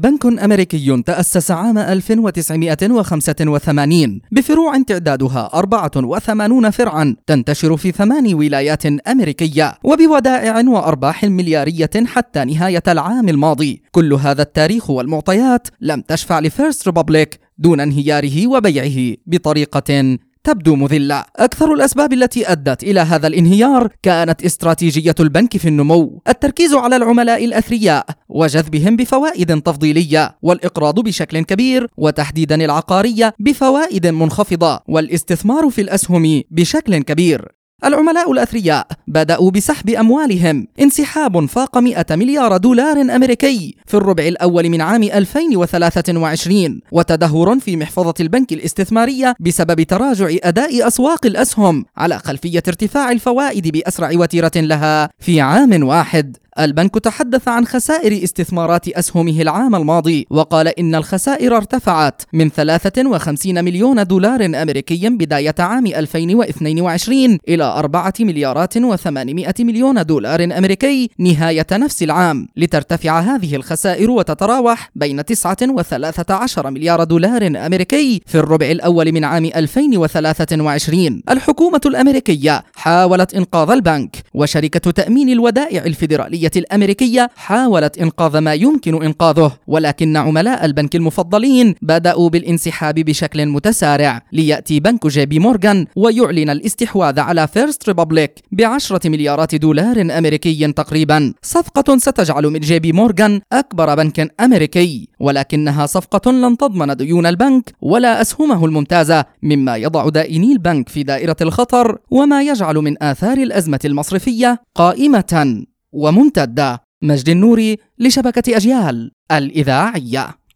بنك أمريكي تأسس عام 1985 بفروع تعدادها 84 فرعا تنتشر في ثمان ولايات أمريكية وبودائع وأرباح مليارية حتى نهاية العام الماضي. كل هذا التاريخ والمعطيات لم تشفع لفيرست ريبابليك دون انهياره وبيعه بطريقة تبدو مذلة. أكثر الأسباب التي أدت إلى هذا الانهيار كانت استراتيجية البنك في النمو التركيز على العملاء الأثرياء وجذبهم بفوائد تفضيلية والإقراض بشكل كبير وتحديدا العقارية بفوائد منخفضة والاستثمار في الأسهم بشكل كبير. العملاء الأثرياء بدأوا بسحب أموالهم. انسحاب فاق 100 مليار دولار أمريكي في الربع الأول من عام 2023 وتدهور في محفظة البنك الاستثمارية بسبب تراجع أداء أسواق الأسهم على خلفية ارتفاع الفوائد بأسرع وتيرة لها في عام واحد. البنك تحدث عن خسائر استثمارات أسهمه العام الماضي وقال إن الخسائر ارتفعت من 53 مليون دولار أمريكي بداية عام 2022 إلى 4 مليارات و800 مليون دولار أمريكي نهاية نفس العام. لترتفع هذه الخسائر وتتراوح بين 9 و13 مليار دولار أمريكي في الربع الأول من عام 2023 الحكومة الأمريكية حاولت إنقاذ البنك وشركة تأمين الودائع الفيدرالية الأمريكية حاولت إنقاذ ما يمكن إنقاذه ولكن عملاء البنك المفضلين بدأوا بالانسحاب بشكل متسارع. ليأتي بنك جي بي مورغان ويعلن الاستحواذ على فيرست ريبابليك بعشرة مليارات دولار أمريكي تقريبا. صفقة ستجعل من جي بي مورغان أكبر بنك أمريكي ولكنها صفقة لن تضمن ديون البنك ولا أسهمه الممتازة مما يضع دائني البنك في دائرة الخطر وما يجعل من آثار الأزمة المصرفية قائمة. وممتدة مجد النوري لشبكة أجيال الإذاعية.